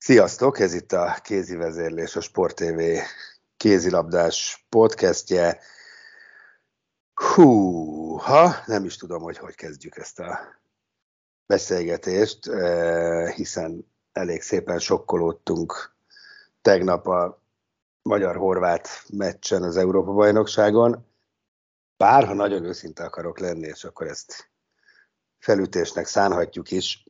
Sziasztok, ez itt a Kézi Vezérlés, a Sport TV kézilabdás podcastje. Hú, ha nem is tudom, hogy hogy kezdjük ezt a beszélgetést, eh, hiszen elég szépen sokkolódtunk tegnap a magyar-horvát meccsen az Európa-bajnokságon. Bár, ha nagyon őszinte akarok lenni, és akkor ezt felütésnek szánhatjuk is,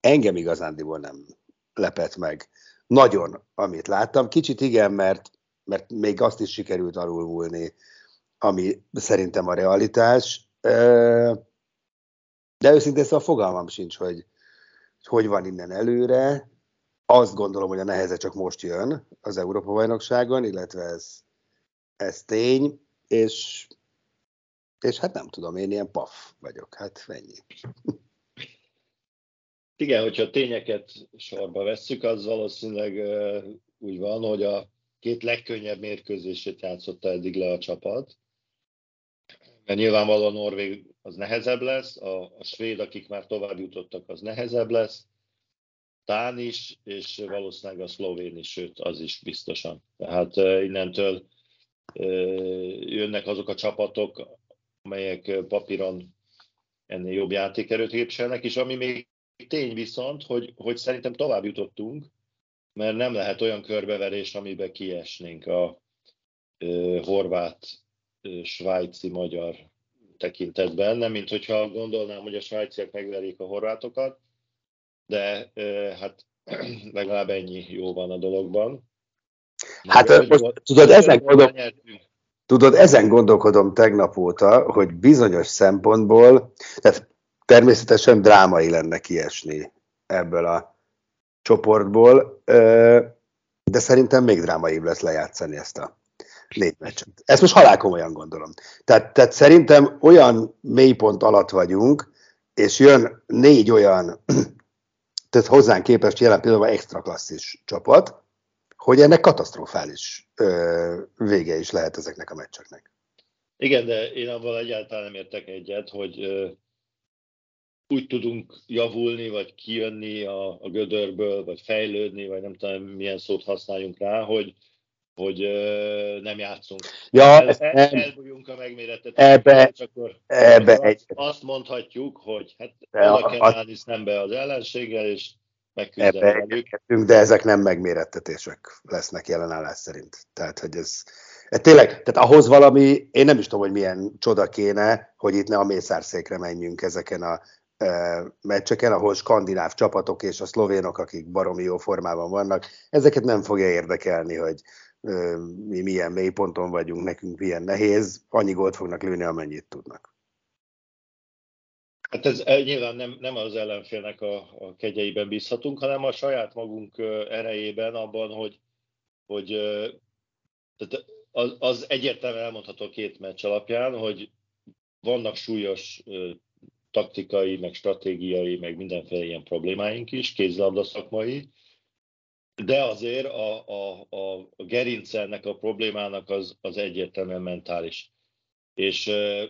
engem igazándiból nem lepett meg. Nagyon, amit láttam. Kicsit igen, mert, mert még azt is sikerült alulvulni, ami szerintem a realitás. De őszintén szóval fogalmam sincs, hogy hogy van innen előre. Azt gondolom, hogy a neheze csak most jön az Európa-bajnokságon, illetve ez, ez tény, és, és hát nem tudom, én ilyen paf vagyok, hát ennyi. Igen, hogyha a tényeket sorba vesszük, az valószínűleg úgy van, hogy a két legkönnyebb mérkőzését játszotta eddig le a csapat. Mert nyilvánvalóan a Norvég az nehezebb lesz, a, a svéd, akik már tovább jutottak, az nehezebb lesz, Tán is, és valószínűleg a szlovén is, sőt, az is biztosan. Tehát innentől jönnek azok a csapatok, amelyek papíron ennél jobb játékerőt képviselnek, és ami még tény viszont, hogy, hogy szerintem tovább jutottunk, mert nem lehet olyan körbeverés, amiben kiesnénk a ö, horvát, ö, svájci, magyar tekintetben, nem mint hogyha gondolnám, hogy a svájciak megverik a horvátokat, de ö, hát legalább ennyi jó van a dologban. Hát most, most, tudod, ezen gondol... tudod, ezen gondolkodom tegnap óta, hogy bizonyos szempontból, tehát természetesen drámai lenne kiesni ebből a csoportból, de szerintem még drámaibb lesz lejátszani ezt a négy meccset. Ezt most halálkomolyan gondolom. Tehát, tehát szerintem olyan mélypont alatt vagyunk, és jön négy olyan, tehát hozzánk képest jelen pillanatban extra klasszis csapat, hogy ennek katasztrofális ö, vége is lehet ezeknek a meccseknek. Igen, de én abban egyáltalán nem értek egyet, hogy úgy tudunk javulni, vagy kijönni a, a gödörből, vagy fejlődni, vagy nem tudom, milyen szót használjunk rá, hogy, hogy ö, nem játszunk. Ja, el, el, elbújjunk a megmérettetésre, ebbe, és akkor, ebbe akkor egy... azt mondhatjuk, hogy hát oda kell állni szembe az ellenséggel, és megküzdeni velük. de ezek nem megmérettetések lesznek jelenállás szerint. Tehát, hogy ez, ez tényleg, tehát ahhoz valami, én nem is tudom, hogy milyen csoda kéne, hogy itt ne a mészárszékre menjünk ezeken a meccseken, ahol skandináv csapatok és a szlovénok, akik baromi jó formában vannak, ezeket nem fogja érdekelni, hogy mi milyen mélyponton vagyunk, nekünk milyen nehéz, annyi gólt fognak lőni, amennyit tudnak. Hát ez nyilván nem, nem az ellenfélnek a, a kegyeiben bízhatunk, hanem a saját magunk erejében abban, hogy, hogy tehát az, az egyértelműen elmondható két meccs alapján, hogy vannak súlyos taktikai, meg stratégiai, meg mindenféle ilyen problémáink is, kézilabda szakmai, de azért a, a, a, a a problémának az, az egyértelműen mentális. És ö,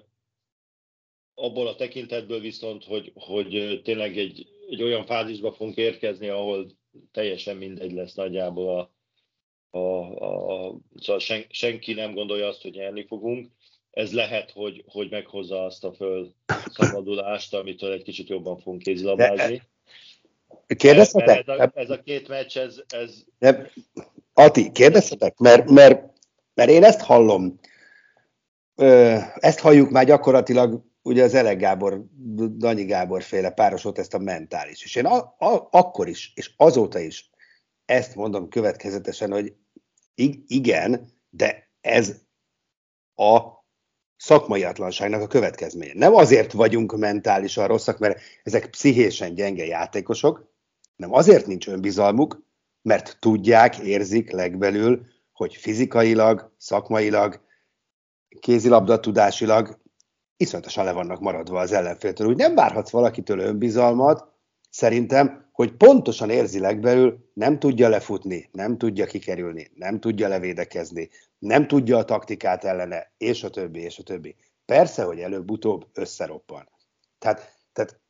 abból a tekintetből viszont, hogy, hogy tényleg egy, egy olyan fázisba fogunk érkezni, ahol teljesen mindegy lesz nagyjából a, a, a, a szóval sen, senki nem gondolja azt, hogy nyerni fogunk. Ez lehet, hogy, hogy meghozza azt a fölszabadulást, amitől egy kicsit jobban fogunk kézilabdázni. Kérdezhetek? Mert ez, a, ez a két meccs, ez, ez Nem, Ati, kérdeztetek? Mert, mert, mert én ezt hallom, ezt halljuk már gyakorlatilag ugye az Elek Gábor, Danyi Gábor féle párosot, ezt a mentális. És én a, a, akkor is, és azóta is ezt mondom következetesen, hogy igen, de ez a szakmai atlanságnak a következménye. Nem azért vagyunk mentálisan rosszak, mert ezek pszichésen gyenge játékosok, nem azért nincs önbizalmuk, mert tudják, érzik legbelül, hogy fizikailag, szakmailag, kézilabdatudásilag iszonyatosan le vannak maradva az ellenféltől. Úgy nem várhatsz valakitől önbizalmat, szerintem, hogy pontosan érzi legbelül, nem tudja lefutni, nem tudja kikerülni, nem tudja levédekezni, nem tudja a taktikát ellene, és a többi, és a többi. Persze, hogy előbb-utóbb összeroppan. Tehát, tehát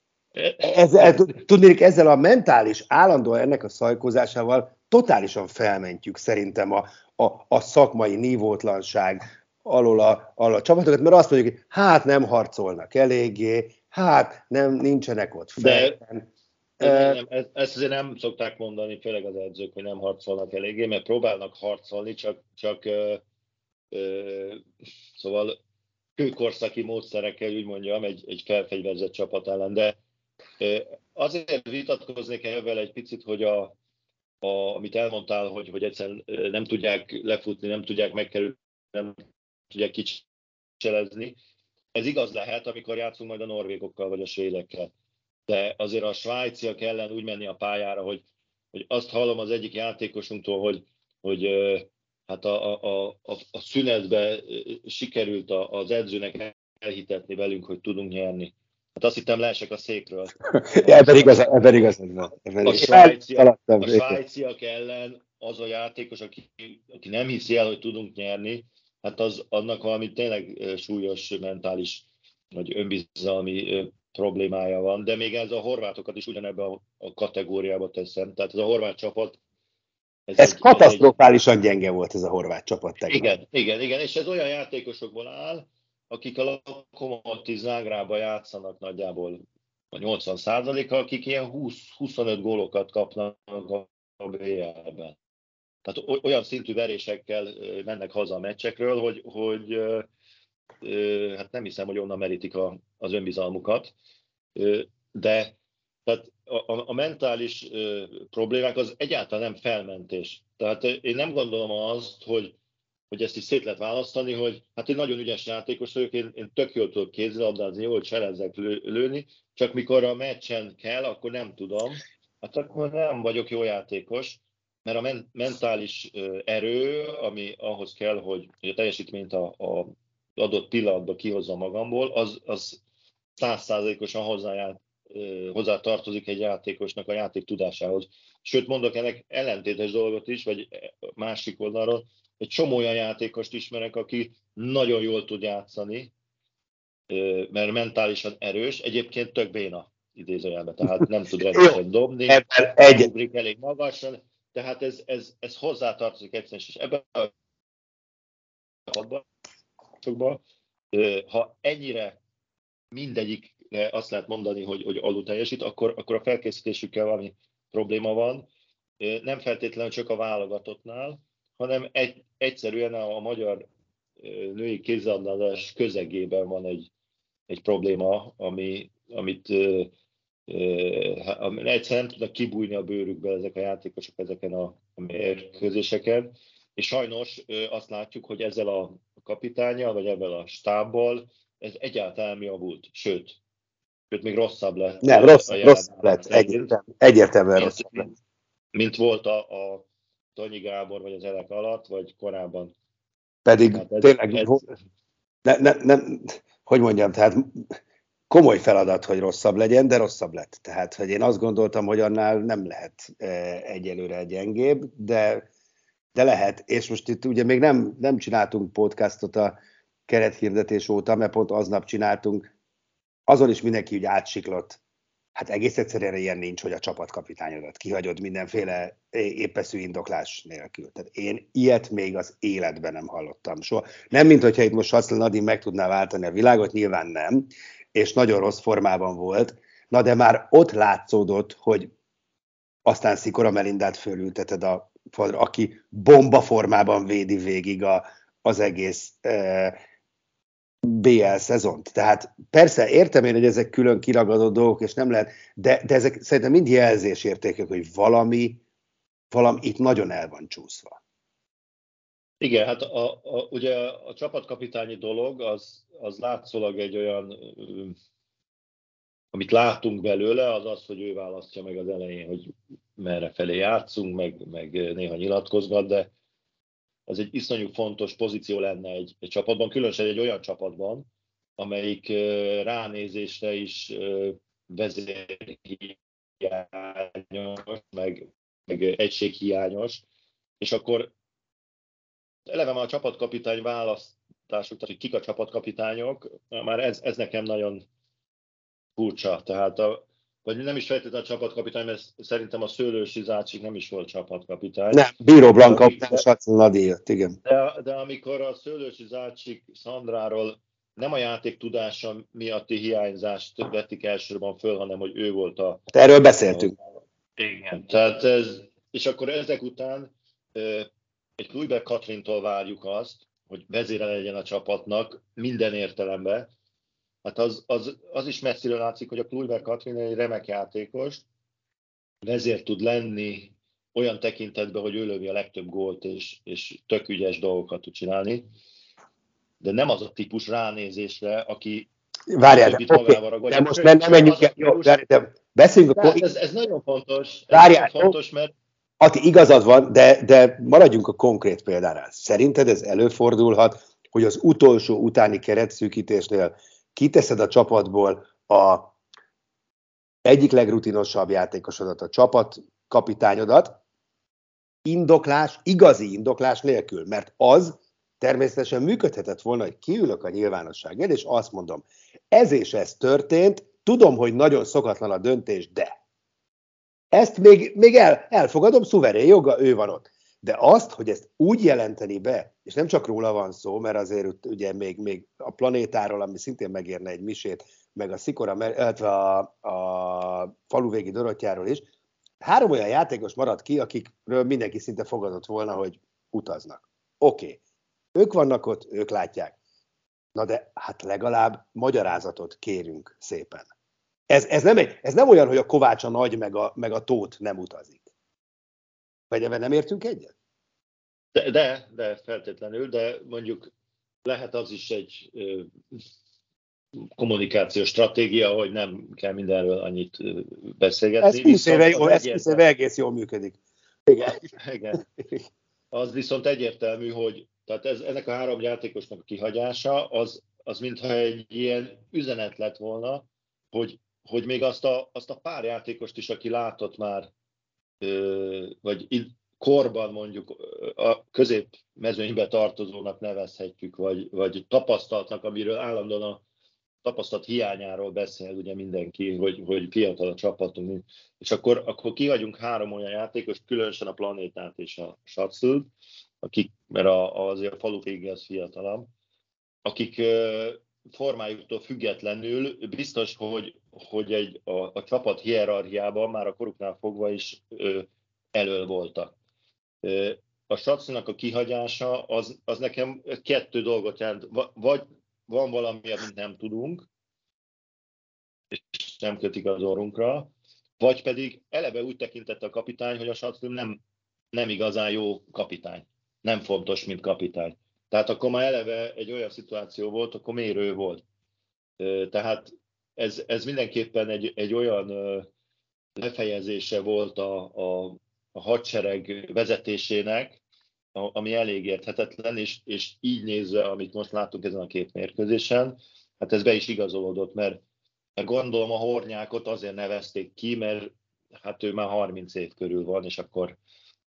ezzel, tudnék, ezzel a mentális, állandó ennek a szajkozásával totálisan felmentjük szerintem a, a, a szakmai nívótlanság alól a, alól a csapatokat, mert azt mondjuk, hogy hát nem harcolnak eléggé, hát nem, nincsenek ott fel. De, nem, ezt, ezt azért nem szokták mondani, főleg az edzők, hogy nem harcolnak eléggé, mert próbálnak harcolni, csak, csak ö, ö, szóval kőkorszaki módszerekkel, úgy mondjam, egy, egy felfegyverzett csapat ellen, de Azért vitatkoznék ebben egy picit, hogy a, a, amit elmondtál, hogy, hogy egyszerűen nem tudják lefutni, nem tudják megkerülni, nem tudják kicselezni. Ez igaz lehet, amikor játszunk majd a norvégokkal vagy a svédekkel. De azért a svájciak ellen úgy menni a pályára, hogy, hogy azt hallom az egyik játékosunktól, hogy, hogy hát a, a, a, a szünetbe sikerült az edzőnek elhitetni velünk, hogy tudunk nyerni. Hát azt hittem leesek a székről. ebben igaz, ebben igazad van. A, svájciak, a svájciak ellen az a játékos, aki, aki nem hiszi el, hogy tudunk nyerni, hát az annak valami tényleg súlyos mentális vagy önbizalmi problémája van, de még ez a horvátokat is ugyanebbe a, a kategóriába teszem. Tehát ez a horvát csapat ez, ez egy, katasztrofálisan egy... gyenge volt ez a horvát csapat tegnap. Igen, igen, igen, és ez olyan játékosokból áll, akik a Lokomotiv Zágrába játszanak nagyjából a 80 százaléka, akik ilyen 20-25 gólokat kapnak a BL-ben. Tehát olyan szintű verésekkel mennek haza a meccsekről, hogy, hogy hát nem hiszem, hogy onnan merítik a, az önbizalmukat. De tehát a, a mentális problémák az egyáltalán nem felmentés. Tehát én nem gondolom azt, hogy hogy ezt is szét lehet választani, hogy hát én nagyon ügyes játékos vagyok, én, én tök jól tudok kézilabdázni, jól cselezzek lő, lőni, csak mikor a meccsen kell, akkor nem tudom, hát akkor nem vagyok jó játékos, mert a men- mentális erő, ami ahhoz kell, hogy a teljesítményt a, a adott pillanatban kihozza magamból, az, az százszázalékosan hozzáját, hozzá tartozik egy játékosnak a játék tudásához. Sőt, mondok ennek ellentétes dolgot is, vagy másik oldalról, egy csomó olyan játékost ismerek, aki nagyon jól tud játszani, mert mentálisan erős, egyébként tök béna idézőjelben, tehát nem tud rendesen dobni, egy... ugrik elég magasan, tehát ez, ez, ez hozzátartozik egyszerűen, és ebben a ha ennyire mindegyik azt lehet mondani, hogy, hogy alul teljesít, akkor, akkor a felkészítésükkel valami probléma van. Nem feltétlenül csak a válogatottnál, hanem egy, egyszerűen a, magyar női kézilabdázás közegében van egy, egy probléma, ami, amit ami egyszerűen nem tudnak kibújni a bőrükbe ezek a játékosok ezeken a mérkőzéseken. És sajnos azt látjuk, hogy ezzel a kapitánya, vagy ebben a stábbal ez egyáltalán mi javult, sőt, sőt még rosszabb lett. Nem, rossz, rosszabb lett, egyértelműen, egyértelműen rosszabb lett. Mint volt a, a Tonyi Gábor, vagy az elek alatt, vagy korábban. Pedig hát ez, tényleg, ez... Ne, ne, nem, hogy mondjam, tehát komoly feladat, hogy rosszabb legyen, de rosszabb lett. Tehát, hogy én azt gondoltam, hogy annál nem lehet e, egyelőre gyengébb, de, de lehet. És most itt ugye még nem, nem csináltunk podcastot a kerethirdetés óta, mert pont aznap csináltunk, azon is mindenki úgy átsiklott hát egész egyszerűen ilyen nincs, hogy a csapatkapitányodat kihagyod mindenféle épeszű indoklás nélkül. Tehát én ilyet még az életben nem hallottam soha. Nem, mint hogyha itt most Hassel Nadine meg tudná váltani a világot, nyilván nem, és nagyon rossz formában volt, na de már ott látszódott, hogy aztán Szikora Melindát fölülteted a aki bomba formában védi végig a, az egész e, BL szezont. Tehát persze értem én, hogy ezek külön kiragadó dolgok, és nem lehet, de, de ezek szerintem mind jelzésértékek, hogy valami, valami itt nagyon el van csúszva. Igen, hát a, a, ugye a csapatkapitányi dolog az, az látszólag egy olyan, amit látunk belőle, az az, hogy ő választja meg az elején, hogy merre felé játszunk, meg, meg néha nyilatkozgat, de az egy iszonyú fontos pozíció lenne egy, egy csapatban, különösen egy olyan csapatban, amelyik ránézésre is vezérhiányos, meg, meg egységhiányos, és akkor eleve már a csapatkapitány választásuk, tehát hogy kik a csapatkapitányok, már ez, ez nekem nagyon furcsa. Tehát a, vagy nem is feltétlenül a csapatkapitány, mert szerintem a Szőlősi Zácsik nem is volt csapatkapitány. Nem, Bíró Blanka Saci jött, igen. De, de amikor a Szőlősi Zácsik Szandráról nem a játék tudása miatti hiányzást vetik elsősorban föl, hanem hogy ő volt a... Hát erről beszéltünk. A, igen, tehát ez, és akkor ezek után egy Kluiber Katrintól várjuk azt, hogy vezére legyen a csapatnak minden értelemben. Hát az, az, az is messziről látszik, hogy a Kluiber Katrin egy remek játékos, vezér tud lenni olyan tekintetben, hogy ő lövi a legtöbb gólt, és, és tök ügyes dolgokat tud csinálni. De nem az a típus ránézésre, aki Várjál, okay, de most nem, nem menjünk el, jó, de, de beszéljünk a... Ez, ez nagyon fontos, ez Várjál, nagyon fontos, mert Ati, igazad van, de, de maradjunk a konkrét példánál. Szerinted ez előfordulhat, hogy az utolsó utáni keretszűkítésnél kiteszed a csapatból a egyik legrutinosabb játékosodat, a csapat kapitányodat, indoklás, igazi indoklás nélkül, mert az természetesen működhetett volna, hogy kiülök a nyilvánosság és azt mondom, ez és ez történt, tudom, hogy nagyon szokatlan a döntés, de ezt még, még el, elfogadom, szuverén joga, ő van ott. De azt, hogy ezt úgy jelenteni be, és nem csak róla van szó, mert azért ugye még, még a planétáról, ami szintén megérne egy misét, meg a Szikora, illetve a, a faluvégi Dorottyáról is, három olyan játékos maradt ki, akikről mindenki szinte fogadott volna, hogy utaznak. Oké, okay. ők vannak ott, ők látják. Na de hát legalább magyarázatot kérünk szépen. Ez, ez, nem, egy, ez nem olyan, hogy a Kovács a nagy, meg a, meg a tót nem utazik. Vagy ebben nem értünk egyet? De, de, de feltétlenül, de mondjuk lehet az is egy ö, kommunikációs stratégia, hogy nem kell mindenről annyit beszélgetni. Ez 20 éve, jó, ez 20 éve egész jól működik. Igen. Igen. Az viszont egyértelmű, hogy tehát ez, ennek a három játékosnak a kihagyása, az, az mintha egy ilyen üzenet lett volna, hogy hogy még azt a, azt a pár játékost is, aki látott már, vagy korban mondjuk a közép mezőnybe tartozónak nevezhetjük, vagy, vagy tapasztaltnak, amiről állandóan a tapasztalat hiányáról beszél ugye mindenki, hogy, hogy fiatal a csapatunk. És akkor, akkor kihagyunk három olyan játékost, különösen a Planétát és a Satszult, akik, mert a, azért a falu az fiatalabb, akik formájuktól függetlenül biztos, hogy, hogy egy, a, a csapat hierarchiában már a koruknál fogva is ö, elől voltak. Ö, a Sacinak a kihagyása az, az nekem kettő dolgot jelent. Vagy van valami, amit nem tudunk, és nem kötik az orrunkra, vagy pedig eleve úgy tekintette a kapitány, hogy a Saci nem, nem igazán jó kapitány. Nem fontos, mint kapitány. Tehát akkor már eleve egy olyan szituáció volt, akkor mérő volt. Tehát ez, ez mindenképpen egy, egy olyan lefejezése volt a, a, a hadsereg vezetésének, ami elég érthetetlen, és, és így nézve, amit most láttuk ezen a két mérkőzésen, hát ez be is igazolódott, mert, mert gondolom a hornyákot azért nevezték ki, mert hát ő már 30 év körül van, és akkor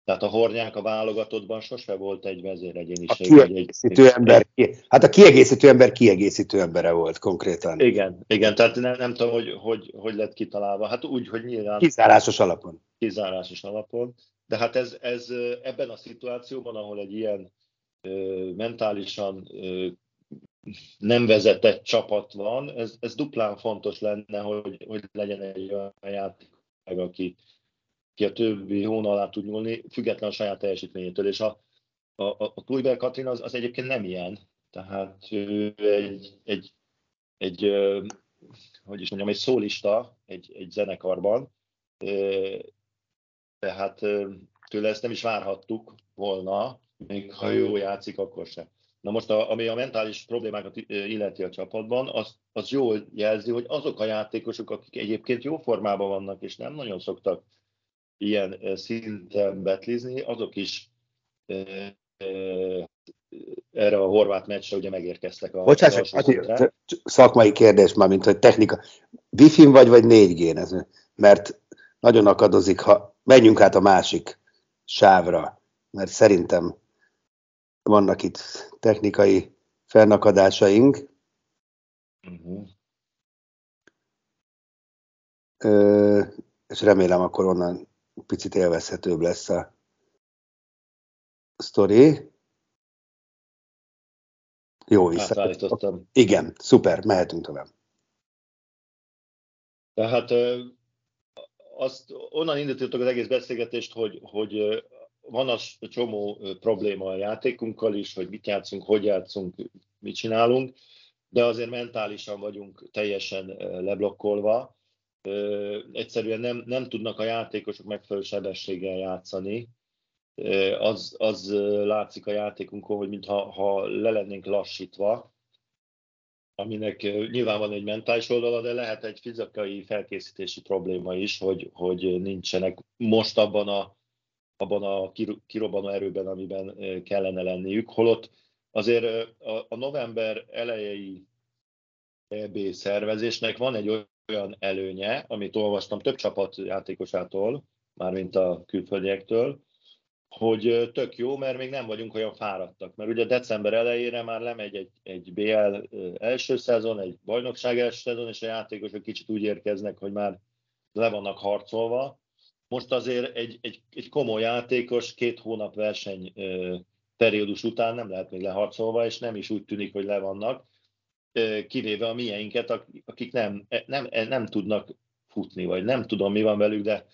tehát a Hornyák a válogatottban sose volt egy vezéregyéniség. A kiegészítő egy, ember, hát a kiegészítő ember kiegészítő embere volt konkrétan. Igen, igen tehát nem, nem tudom, hogy, hogy, hogy lett kitalálva. Hát úgy, hogy nyilván... Kizárásos alapon. Kizárásos alapon. De hát ez, ez ebben a szituációban, ahol egy ilyen ö, mentálisan ö, nem vezetett csapat van, ez, ez duplán fontos lenne, hogy, hogy legyen egy olyan játék, aki ki a többi hóna alá tud nyúlni, független a saját teljesítményétől. És a, a, a Kluiber Katrin az, az egyébként nem ilyen. Tehát ő egy, egy, egy hogy is mondjam, egy szólista egy, egy zenekarban, tehát tőle ezt nem is várhattuk volna, még ha jó játszik, akkor sem. Na most, a, ami a mentális problémákat illeti a csapatban, az, az jól jelzi, hogy azok a játékosok, akik egyébként jó formában vannak, és nem nagyon szoktak ilyen szinten betlizni, azok is erre a horvát meccsre ugye megérkeztek a Bocsáss, szakmai kérdés már, mint hogy technika. wi vagy, vagy 4 g Mert nagyon akadozik, ha menjünk át a másik sávra, mert szerintem vannak itt technikai fennakadásaink. Uh-huh. Ö, és remélem akkor onnan picit élvezhetőbb lesz a sztori. Jó, vissza. Igen, szuper, mehetünk tovább. Tehát azt onnan indítottuk az egész beszélgetést, hogy, hogy van az csomó probléma a játékunkkal is, hogy mit játszunk, hogy játszunk, mit csinálunk, de azért mentálisan vagyunk teljesen leblokkolva. Egyszerűen nem, nem tudnak a játékosok megfelelő sebességgel játszani. Az, az látszik a játékunkon, hogy mintha ha le lennénk lassítva, aminek nyilván van egy mentális oldala, de lehet egy fizikai felkészítési probléma is, hogy, hogy nincsenek most abban a, abban a kirobbanó erőben, amiben kellene lenniük. Holott azért a, a november elejei EB szervezésnek van egy olyan előnye, amit olvastam több csapat játékosától, mármint a külföldiektől, hogy tök jó, mert még nem vagyunk olyan fáradtak. Mert ugye december elejére már lemegy egy, egy BL első szezon, egy bajnokság első szezon, és a játékosok kicsit úgy érkeznek, hogy már le vannak harcolva. Most azért egy, egy, egy komoly játékos két hónap verseny periódus után nem lehet még leharcolva, és nem is úgy tűnik, hogy le vannak, kivéve a mieinket, akik nem, nem, nem tudnak futni, vagy nem tudom, mi van velük, de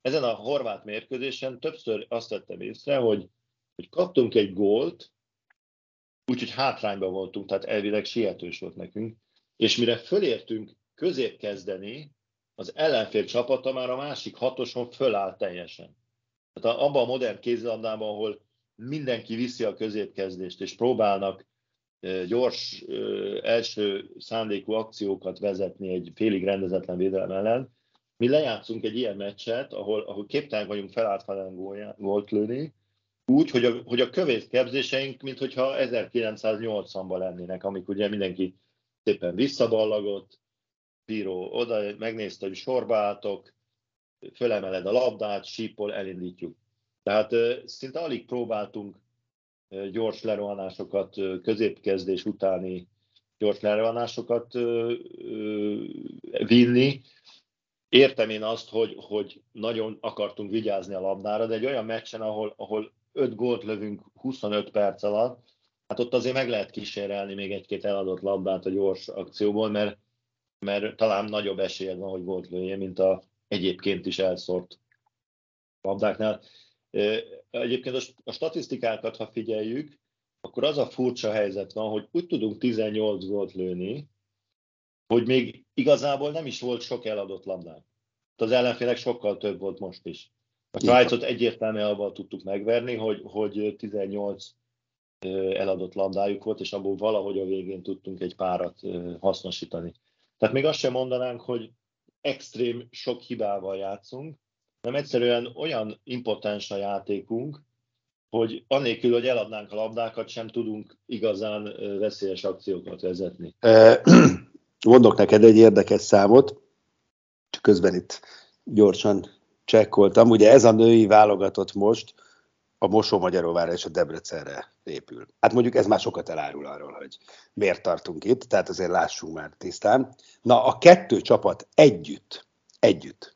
ezen a horvát mérkőzésen többször azt vettem észre, hogy, hogy kaptunk egy gólt, úgyhogy hátrányban voltunk, tehát elvileg sietős volt nekünk, és mire fölértünk közép kezdeni, az ellenfél csapata már a másik hatoson föláll teljesen. Tehát abban a modern kézilabdában, ahol mindenki viszi a középkezdést, és próbálnak gyors első szándékú akciókat vezetni egy félig rendezetlen védelem ellen, mi lejátszunk egy ilyen meccset, ahol, ahol képtelen vagyunk felálltfelen volt lőni, úgy, hogy a, hogy a következéseink, mint hogyha 1980-ban lennének, amik ugye mindenki szépen visszaballagott, bíró oda megnézte, hogy sorba álltok, fölemeled a labdát, sípol, elindítjuk. Tehát szinte alig próbáltunk gyors lerohanásokat, középkezdés utáni gyors lerohanásokat vinni, értem én azt, hogy, hogy nagyon akartunk vigyázni a labdára, de egy olyan meccsen, ahol, ahol 5 gólt lövünk 25 perc alatt, hát ott azért meg lehet kísérelni még egy-két eladott labdát a gyors akcióból, mert, mert talán nagyobb esélyed van, hogy gólt lőjél, mint a egyébként is elszórt labdáknál. Egyébként a statisztikákat, ha figyeljük, akkor az a furcsa helyzet van, hogy úgy tudunk 18 gólt lőni, hogy még igazából nem is volt sok eladott labdánk. Az ellenfélek sokkal több volt most is. A Svájcot egyértelműen abban tudtuk megverni, hogy, hogy 18 eladott labdájuk volt, és abból valahogy a végén tudtunk egy párat hasznosítani. Tehát még azt sem mondanánk, hogy extrém sok hibával játszunk, nem egyszerűen olyan impotens a játékunk, hogy annélkül, hogy eladnánk a labdákat, sem tudunk igazán veszélyes akciókat vezetni. Mondok neked egy érdekes számot, csak közben itt gyorsan csekkoltam. Ugye ez a női válogatott most a Mosó-Magyaróvára és a Debrecenre épül. Hát mondjuk ez már sokat elárul arról, hogy miért tartunk itt, tehát azért lássunk már tisztán. Na, a kettő csapat együtt, együtt,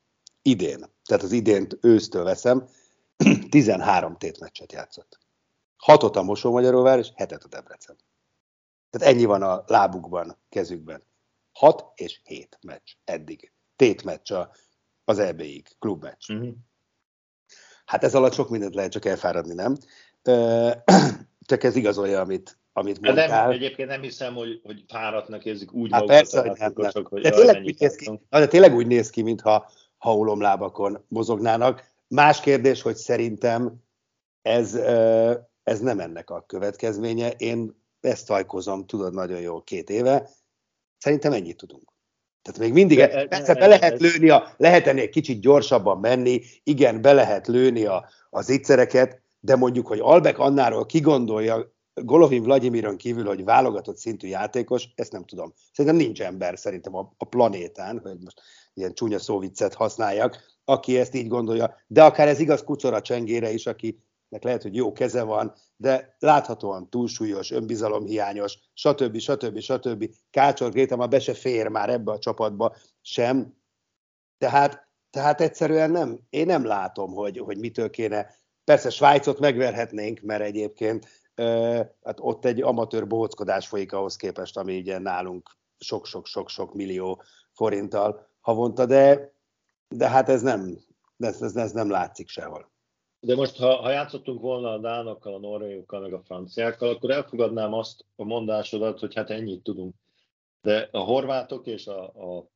idén, tehát az idént ősztől veszem, 13 tétmeccset játszott. Hatot a Mosó-Magyaróvár és hetet a Debrecen. Tehát ennyi van a lábukban, kezükben. 6 és 7 meccs eddig. Tét meccs a, az EB-ig, klubmeccs. Uh-huh. Hát ez alatt sok mindent lehet csak elfáradni, nem? Csak ez igazolja, amit, amit mondtál. Nem, egyébként nem hiszem, hogy, hogy fáradtnak érzik úgy hát persze, hogy nem, nem. Hogy de, tényleg úgy néz ki, de tényleg úgy néz ki, mintha ha ulomlábakon mozognának. Más kérdés, hogy szerintem ez, ez nem ennek a következménye. Én ezt tajkozom, tudod nagyon jó két éve. Szerintem ennyit tudunk. Tehát még mindig, de, persze be lehet lőni, a, lehet ennél kicsit gyorsabban menni, igen, be lehet lőni a, az ittszereket, de mondjuk, hogy Albek Annáról kigondolja Golovin Vladimiron kívül, hogy válogatott szintű játékos, ezt nem tudom. Szerintem nincs ember szerintem a, a planétán, hogy most ilyen csúnya szóviccet használjak, aki ezt így gondolja, de akár ez igaz Kucora Csengére is, akinek lehet, hogy jó keze van, de láthatóan túlsúlyos, önbizalomhiányos, stb. stb. stb. Kácsor Gréta már be se fér már ebbe a csapatba sem. Tehát, tehát egyszerűen nem, én nem látom, hogy, hogy mitől kéne. Persze Svájcot megverhetnénk, mert egyébként hát ott egy amatőr bóckodás folyik ahhoz képest, ami ugye nálunk sok-sok-sok-sok millió forinttal havonta, de, de hát ez nem, ez, ez, ez nem látszik sehol. De most, ha, ha játszottunk volna a dánokkal, a norvégokkal, meg a franciákkal, akkor elfogadnám azt a mondásodat, hogy hát ennyit tudunk. De a horvátok és a, a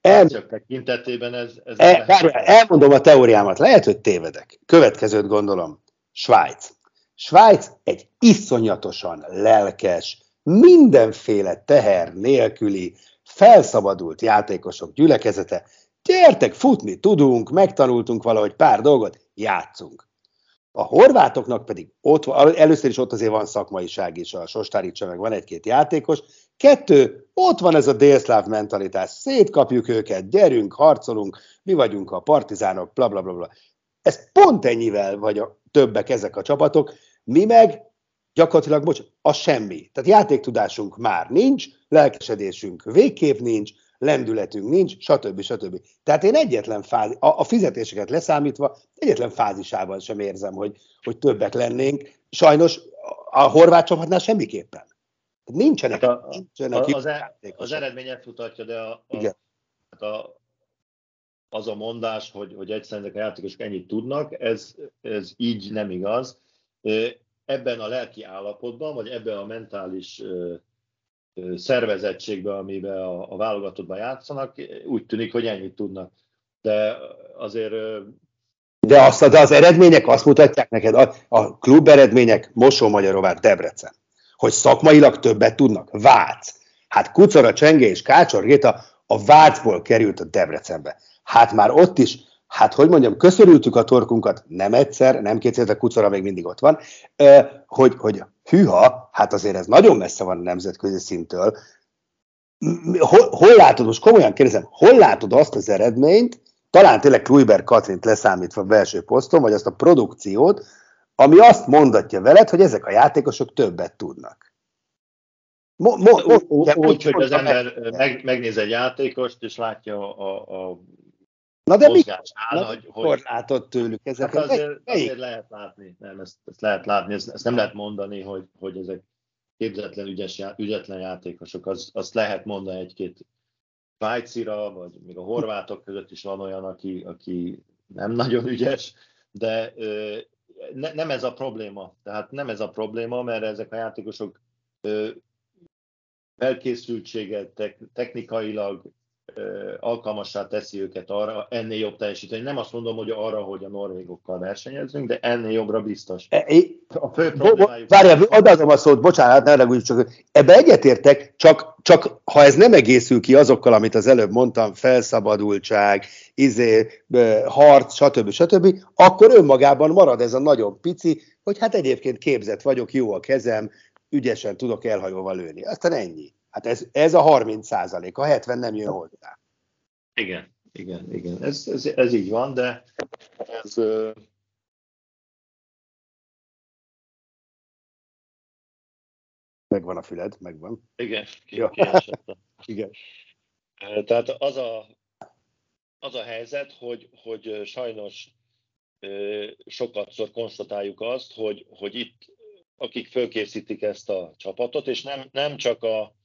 El... tekintetében ez... ez el, lehet... elmondom a teóriámat, lehet, hogy tévedek. Következőt gondolom. Svájc. Svájc egy iszonyatosan lelkes, mindenféle teher nélküli, felszabadult játékosok gyülekezete. Gyertek, futni tudunk, megtanultunk valahogy pár dolgot, játszunk. A horvátoknak pedig ott először is ott azért van szakmaiság is, a Sostáricsa meg van egy-két játékos. Kettő, ott van ez a délszláv mentalitás, szétkapjuk őket, gyerünk, harcolunk, mi vagyunk a partizánok, bla bla bla. bla. Ez pont ennyivel vagy a többek ezek a csapatok, mi meg gyakorlatilag, bocs, a semmi. Tehát játéktudásunk már nincs, lelkesedésünk végképp nincs, lendületünk nincs, stb. stb. Tehát én egyetlen fázi, a, a fizetéseket leszámítva, egyetlen fázisában sem érzem, hogy, hogy többek lennénk. Sajnos a horvát csapatnál semmiképpen. Nincsenek, hát a, nincsenek a, az, e, az eredmény mutatja, de a, a, Igen. Hát a, az a mondás, hogy, hogy egyszerűen ezek a játékosok ennyit tudnak, ez, ez így nem igaz. Ebben a lelki állapotban, vagy ebben a mentális szervezettségben, amiben a, a válogatottban játszanak, úgy tűnik, hogy ennyit tudnak. De azért... De, azt, de az eredmények azt mutatják neked, a, a klub eredmények Mosó-Magyarovár, Debrecen, hogy szakmailag többet tudnak. Vác. Hát Kucora, Csenge és Kácsor Géta a Vácból került a Debrecenbe. Hát már ott is hát hogy mondjam, köszörültük a torkunkat nem egyszer, nem kétszer, de kucora még mindig ott van, hogy, hogy hűha, hát azért ez nagyon messze van a nemzetközi szintől. Hol, hol látod, most komolyan kérdezem, hol látod azt az eredményt, talán tényleg Kluiber Katrint leszámítva a belső poszton, vagy azt a produkciót, ami azt mondatja veled, hogy ezek a játékosok többet tudnak. Mo, mo, mo, úgy, hogy az ember meg, megnéz egy játékost, és látja a, a Na de mikor, áll, hogy, tőlük ezeket? Hát azért, azért lehet látni, nem, ezt, ezt lehet látni, ezt, ezt nem lehet mondani, hogy, hogy ezek képzetlen ügyes, ügyetlen játékosok, az, azt lehet mondani egy-két Svájcira, vagy még a horvátok között is van olyan, aki, aki nem nagyon ügyes, de ne, nem ez a probléma. Tehát nem ez a probléma, mert ezek a játékosok felkészültséget technikailag alkalmassá teszi őket arra, ennél jobb teljesíteni. Nem azt mondom, hogy arra, hogy a norvégokkal versenyezünk, de ennél jobbra biztos. E, a fő problémájuk... Várjál, adom a szót, bocsánat, ne úgy csak ebbe egyetértek, csak, csak ha ez nem egészül ki azokkal, amit az előbb mondtam, felszabadultság, izé, harc, stb. stb., akkor önmagában marad ez a nagyon pici, hogy hát egyébként képzett vagyok, jó a kezem, ügyesen tudok elhajolva lőni. Aztán ennyi. Hát ez, ez a 30 százalék, a 70 nem jön hozzá. Igen, igen, igen. Ez, ez, ez így van, de ez, Megvan a füled, megvan. Igen, ja. Igen. Tehát az a, az a helyzet, hogy, hogy sajnos sokatszor konstatáljuk azt, hogy, hogy itt akik fölkészítik ezt a csapatot, és nem, nem csak a,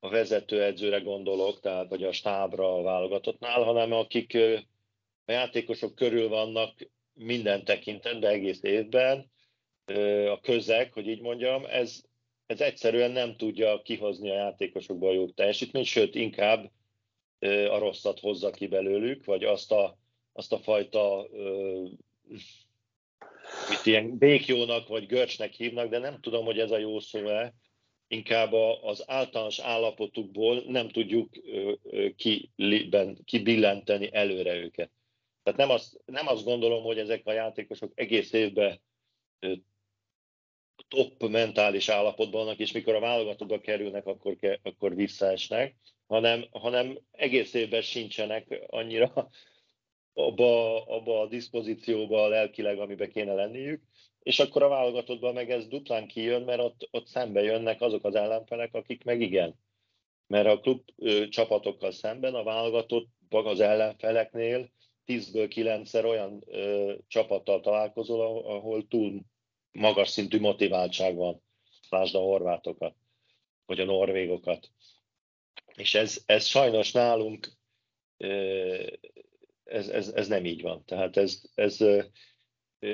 a vezetőedzőre gondolok, tehát vagy a stábra a válogatottnál, hanem akik a játékosok körül vannak, minden tekintetben, egész évben a közeg, hogy így mondjam, ez, ez egyszerűen nem tudja kihozni a játékosokból jó teljesítményt, sőt, inkább a rosszat hozza ki belőlük, vagy azt a, azt a fajta mit ilyen békjónak vagy görcsnek hívnak, de nem tudom, hogy ez a jó szó-e, inkább az általános állapotukból nem tudjuk kibillenteni előre őket. Tehát nem azt, nem azt gondolom, hogy ezek a játékosok egész évben top mentális állapotban vannak, és mikor a válogatottba kerülnek, akkor, akkor visszaesnek, hanem, hanem egész évben sincsenek annyira abba, abba a diszpozícióba lelkileg, amiben kéne lenniük, és akkor a válogatottban meg ez duplán kijön, mert ott, ott szembe jönnek azok az ellenfelek, akik meg igen. Mert a klub ö, csapatokkal szemben a válogatott az ellenfeleknél 10-ből 9-szer olyan ö, csapattal találkozol, ahol túl magas szintű motiváltság van. Lásd a horvátokat, vagy a norvégokat. És ez, ez sajnos nálunk ez, ez, ez nem így van. Tehát ez, ez,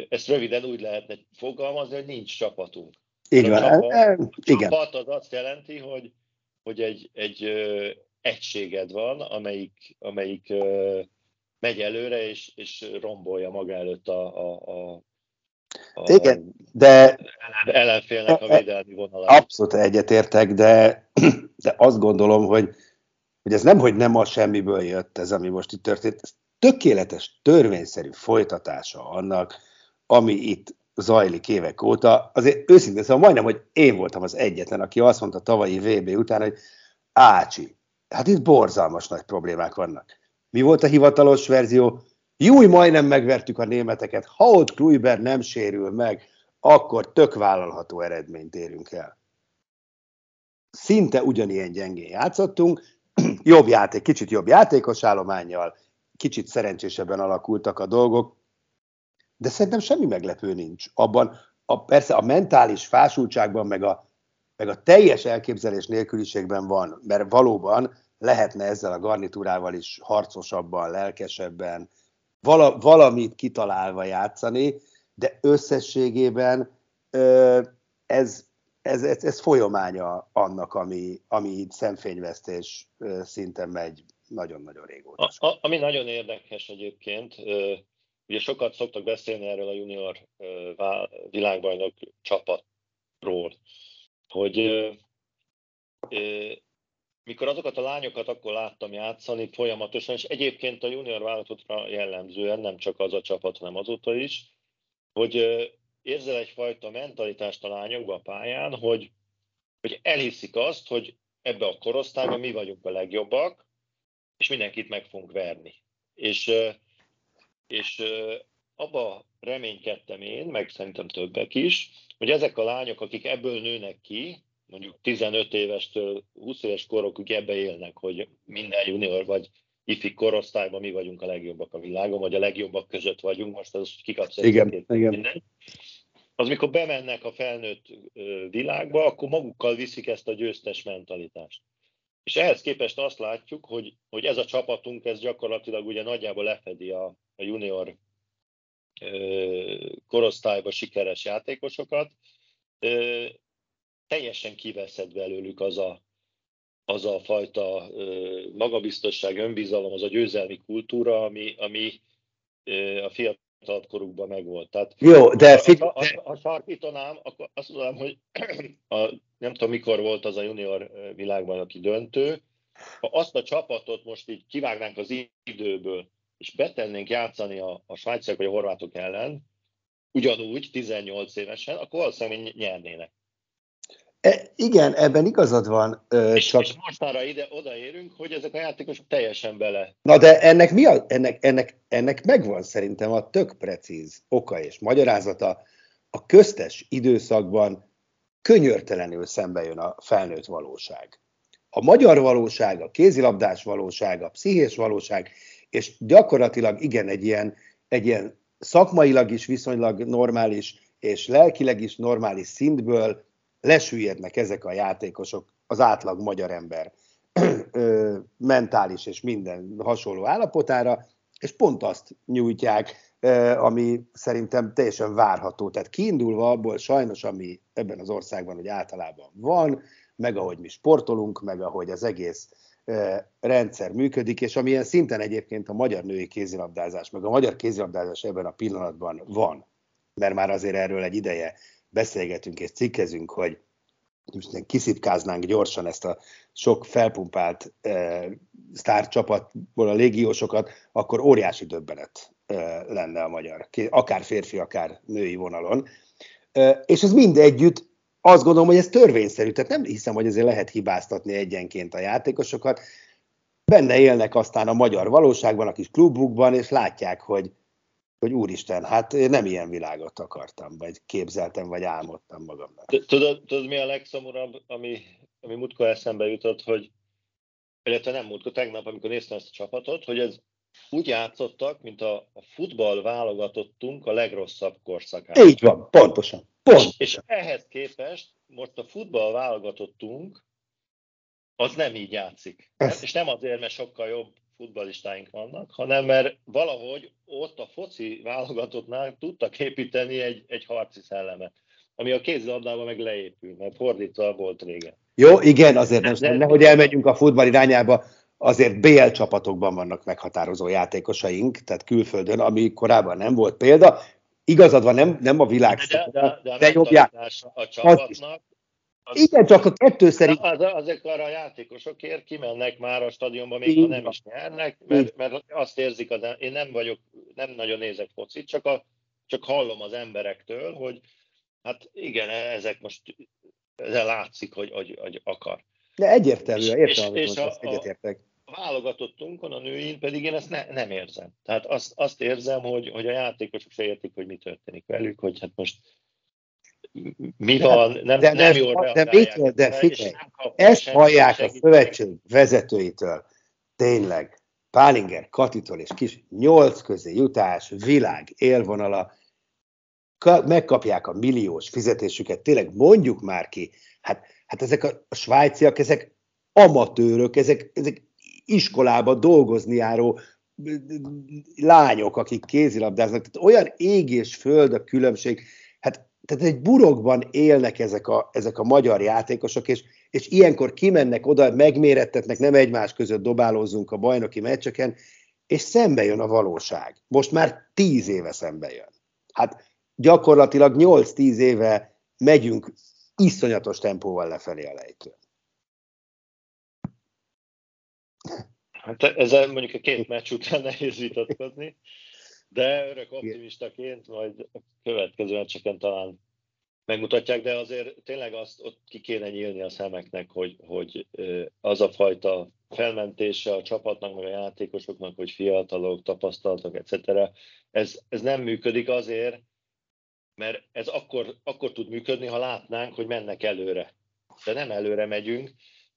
ezt röviden úgy lehetne fogalmazni, hogy nincs csapatunk. Így van. Csapat, e, igen. csapat az azt jelenti, hogy, hogy egy, egy egységed van, amelyik, amelyik megy előre, és, és rombolja maga előtt a, a, a, a Igen, de ellenfélnek a védelmi vonalát. Abszolút egyetértek, de, de azt gondolom, hogy, hogy ez nem, hogy nem a semmiből jött ez, ami most itt történt, ez tökéletes, törvényszerű folytatása annak, ami itt zajlik évek óta. Azért őszintén szóval majdnem, hogy én voltam az egyetlen, aki azt mondta tavalyi VB után, hogy Ácsi, hát itt borzalmas nagy problémák vannak. Mi volt a hivatalos verzió? Júj, majdnem megvertük a németeket. Ha ott Kluiber nem sérül meg, akkor tök vállalható eredményt érünk el. Szinte ugyanilyen gyengén játszottunk, jobb játék, kicsit jobb játékos állományjal, kicsit szerencsésebben alakultak a dolgok, de szerintem semmi meglepő nincs. Abban a, persze a mentális fásultságban, meg a, meg a teljes elképzelés nélküliségben van, mert valóban lehetne ezzel a garnitúrával is harcosabban, lelkesebben, vala, valamit kitalálva játszani, de összességében ez, ez, ez, ez folyamánya annak, ami, ami szemfényvesztés szinten megy nagyon-nagyon régóta. A, a, ami nagyon érdekes egyébként, ugye sokat szoktak beszélni erről a junior világbajnok csapatról, hogy mikor azokat a lányokat akkor láttam játszani folyamatosan, és egyébként a junior vállalatottra jellemzően, nem csak az a csapat, hanem azóta is, hogy érzel egyfajta mentalitást a lányokba a pályán, hogy, hogy elhiszik azt, hogy ebbe a korosztályban mi vagyunk a legjobbak, és mindenkit meg fogunk verni. És, és abba reménykedtem én, meg szerintem többek is, hogy ezek a lányok, akik ebből nőnek ki, mondjuk 15 évestől 20 éves korokig ebbe élnek, hogy minden junior vagy ifi korosztályban mi vagyunk a legjobbak a világon, vagy a legjobbak között vagyunk, most az kikapsz igen, igen. Minden. Az, mikor bemennek a felnőtt világba, akkor magukkal viszik ezt a győztes mentalitást. És ehhez képest azt látjuk, hogy, hogy ez a csapatunk, ez gyakorlatilag ugye nagyjából lefedi a, a junior ö, korosztályba sikeres játékosokat, ö, teljesen kiveszed belőlük az a, az a fajta ö, magabiztosság, önbizalom, az a győzelmi kultúra, ami, ami ö, a fiatalabb korukban megvolt. Tehát, Jó, de ha, ha, ha sarkítanám, akkor azt mondom, hogy a, nem tudom mikor volt az a junior világban, aki döntő, ha azt a csapatot most így kivágnánk az időből, és betennénk játszani a, a svájciak vagy a horvátok ellen, ugyanúgy 18 évesen, akkor valószínűleg nyernének. E, igen, ebben igazad van. És, csak... és mostanra ide odaérünk, hogy ezek a játékosok teljesen bele. Na de ennek mi a, ennek, ennek, ennek megvan szerintem a tök precíz oka és magyarázata. A köztes időszakban könyörtelenül szembe jön a felnőtt valóság. A magyar valóság, a kézilabdás valóság, a pszichés valóság, és gyakorlatilag igen, egy ilyen, egy ilyen szakmailag is viszonylag normális, és lelkileg is normális szintből lesüllyednek ezek a játékosok az átlag magyar ember mentális és minden hasonló állapotára, és pont azt nyújtják ami szerintem teljesen várható. Tehát kiindulva abból sajnos, ami ebben az országban hogy általában van, meg ahogy mi sportolunk, meg ahogy az egész rendszer működik, és amilyen szinten egyébként a magyar női kézilabdázás, meg a magyar kézilabdázás ebben a pillanatban van, mert már azért erről egy ideje beszélgetünk és cikkezünk, hogy most kiszipkáznánk gyorsan ezt a sok felpumpált e, sztárcsapatból a légiósokat, akkor óriási döbbenet lenne a magyar, akár férfi, akár női vonalon. És ez mind együtt azt gondolom, hogy ez törvényszerű, tehát nem hiszem, hogy ezért lehet hibáztatni egyenként a játékosokat. Benne élnek aztán a magyar valóságban, a kis klubukban, és látják, hogy, hogy úristen, hát én nem ilyen világot akartam, vagy képzeltem, vagy álmodtam magamnak. Tudod, tudod mi a legszomorúbb, ami, ami múltkor eszembe jutott, hogy illetve nem múltkor, tegnap, amikor néztem ezt a csapatot, hogy ez úgy játszottak, mint a, a futball válogatottunk a legrosszabb korszakában. Így van, pontosan. Pont. És ehhez képest most a futball válogatottunk, az nem így játszik. Ez. És nem azért, mert sokkal jobb futballistáink vannak, hanem mert valahogy ott a foci válogatottnál tudtak építeni egy, egy harci szellemet, ami a kézilabdában meg leépül, mert fordítva volt régen. Jó, igen, azért nem, nem nehogy elmegyünk a futball irányába, azért BL csapatokban vannak meghatározó játékosaink, tehát külföldön, ami korábban nem volt példa, igazad van, nem, nem a világ de, de, de, de, de jobb a csapatnak, az, Igen, csak a kettő szerint... Az, azok arra a játékosokért kimennek már a stadionba, még ha nem is nyernek, mert, mert azt érzik, az, én nem vagyok, nem nagyon nézek focit, csak, a, csak hallom az emberektől, hogy hát igen, ezek most ezzel látszik, hogy, hogy, hogy akar. De egyértelmű, értem, és, és a, egyetértek. A válogatottunkon, a nőin pedig én ezt ne, nem érzem. Tehát azt, azt érzem, hogy, hogy a játékosok se értik, hogy mi történik velük, hogy hát most mi van, nem, de, nem jól de, de, de figyelj, ezt hallják a szövetség vezetőitől, tényleg, Pálinger, Katitól és kis nyolc közé jutás, világ, élvonala, megkapják a milliós fizetésüket, tényleg mondjuk már ki, hát, hát ezek a, svájciak, ezek amatőrök, ezek, ezek iskolába dolgozni járó lányok, akik kézilabdáznak, tehát olyan ég és föld a különbség, hát tehát egy burokban élnek ezek a, ezek a magyar játékosok, és, és ilyenkor kimennek oda, megmérettetnek, nem egymás között dobálózunk a bajnoki meccseken, és szembe jön a valóság. Most már tíz éve szembe jön. Hát gyakorlatilag 8-10 éve megyünk iszonyatos tempóval lefelé a lejtőn. Hát ezzel mondjuk a két meccs után nehéz vitatkozni, de örök optimistaként majd a következő meccseken talán megmutatják, de azért tényleg azt ott ki kéne nyílni a szemeknek, hogy, hogy az a fajta felmentése a csapatnak, meg a játékosoknak, hogy fiatalok, tapasztaltak, etc. Ez, ez nem működik azért, mert ez akkor, akkor tud működni, ha látnánk, hogy mennek előre. De nem előre megyünk,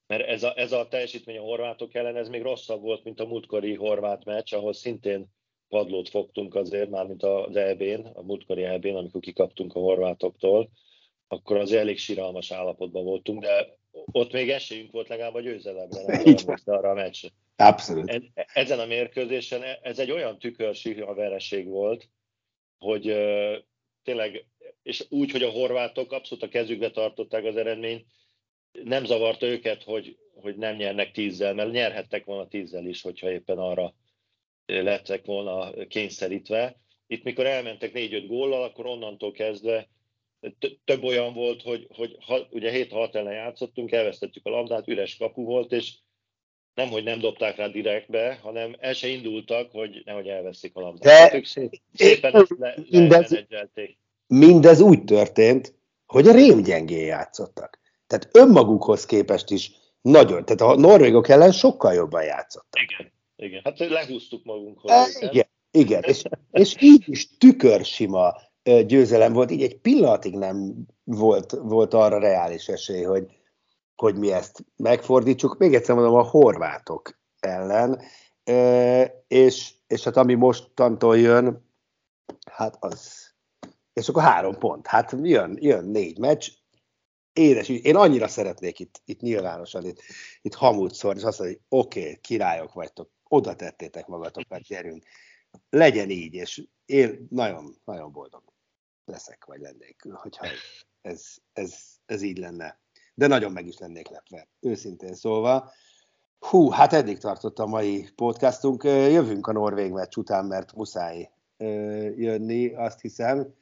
mert ez a, ez a teljesítmény a horvátok ellen, ez még rosszabb volt, mint a múltkori horvát meccs, ahol szintén padlót fogtunk azért, már mint az EB-n, a múltkori EB-n, amikor kikaptunk a horvátoktól, akkor az elég síralmas állapotban voltunk, de ott még esélyünk volt legalább a győzelemre, nem arra a meccsre. Abszolút. E, ezen a mérkőzésen ez egy olyan a vereség volt, hogy tényleg, és úgy, hogy a horvátok abszolút a kezükbe tartották az eredményt, nem zavarta őket, hogy, hogy nem nyernek tízzel, mert nyerhettek volna tízzel is, hogyha éppen arra lettek volna kényszerítve. Itt mikor elmentek 4-5 góllal, akkor onnantól kezdve több olyan volt, hogy, hogy ha, ugye 7-6 ellen játszottunk, elvesztettük a labdát, üres kapu volt, és nem, hogy nem dobták rá direktbe, hanem el se indultak, hogy nehogy elveszik a labdát. De ők szépen ezt le, mindez, mindez úgy történt, hogy a rémgyengén játszottak. Tehát önmagukhoz képest is nagyon, tehát a norvégok ellen sokkal jobban játszottak. Igen, igen. Hát lehúztuk magunkhoz. E, igen, igen. És, és így is tükörsima győzelem volt, így egy pillanatig nem volt, volt arra reális esély, hogy, hogy mi ezt megfordítsuk. Még egyszer mondom, a horvátok ellen, és, és hát ami mostantól jön, hát az, és akkor három pont. Hát jön, jön négy meccs, édes, én annyira szeretnék itt, itt nyilvánosan, itt, itt hamut szórni, és azt mondani, hogy oké, okay, királyok vagytok, oda tettétek magatokat, gyerünk. legyen így, és én nagyon, nagyon boldog leszek, vagy lennék, hogyha ez, ez, ez így lenne. De nagyon meg is lennék lepve, őszintén szólva. Hú, hát eddig tartott a mai podcastunk. Jövünk a Norvég meccs után, mert muszáj jönni, azt hiszem.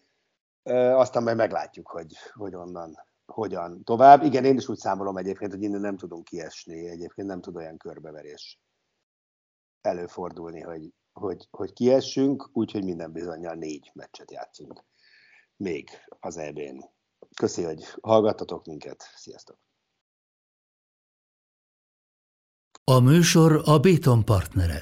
Aztán majd meglátjuk, hogy, hogy onnan hogyan tovább. Igen, én is úgy számolom egyébként, hogy innen nem tudunk kiesni. Egyébként nem tud olyan körbeverés előfordulni, hogy, hogy, hogy kiessünk, úgyhogy minden bizonyal négy meccset játszunk még az EB-n. Köszi, hogy hallgattatok minket. Sziasztok! A műsor a Béton partnere.